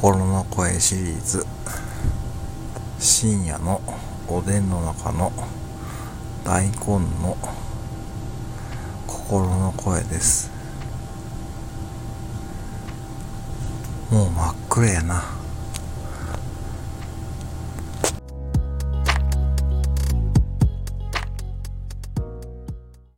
心の声シリーズ。深夜のおでんの中の大根の心の声です。もう真っ暗やな。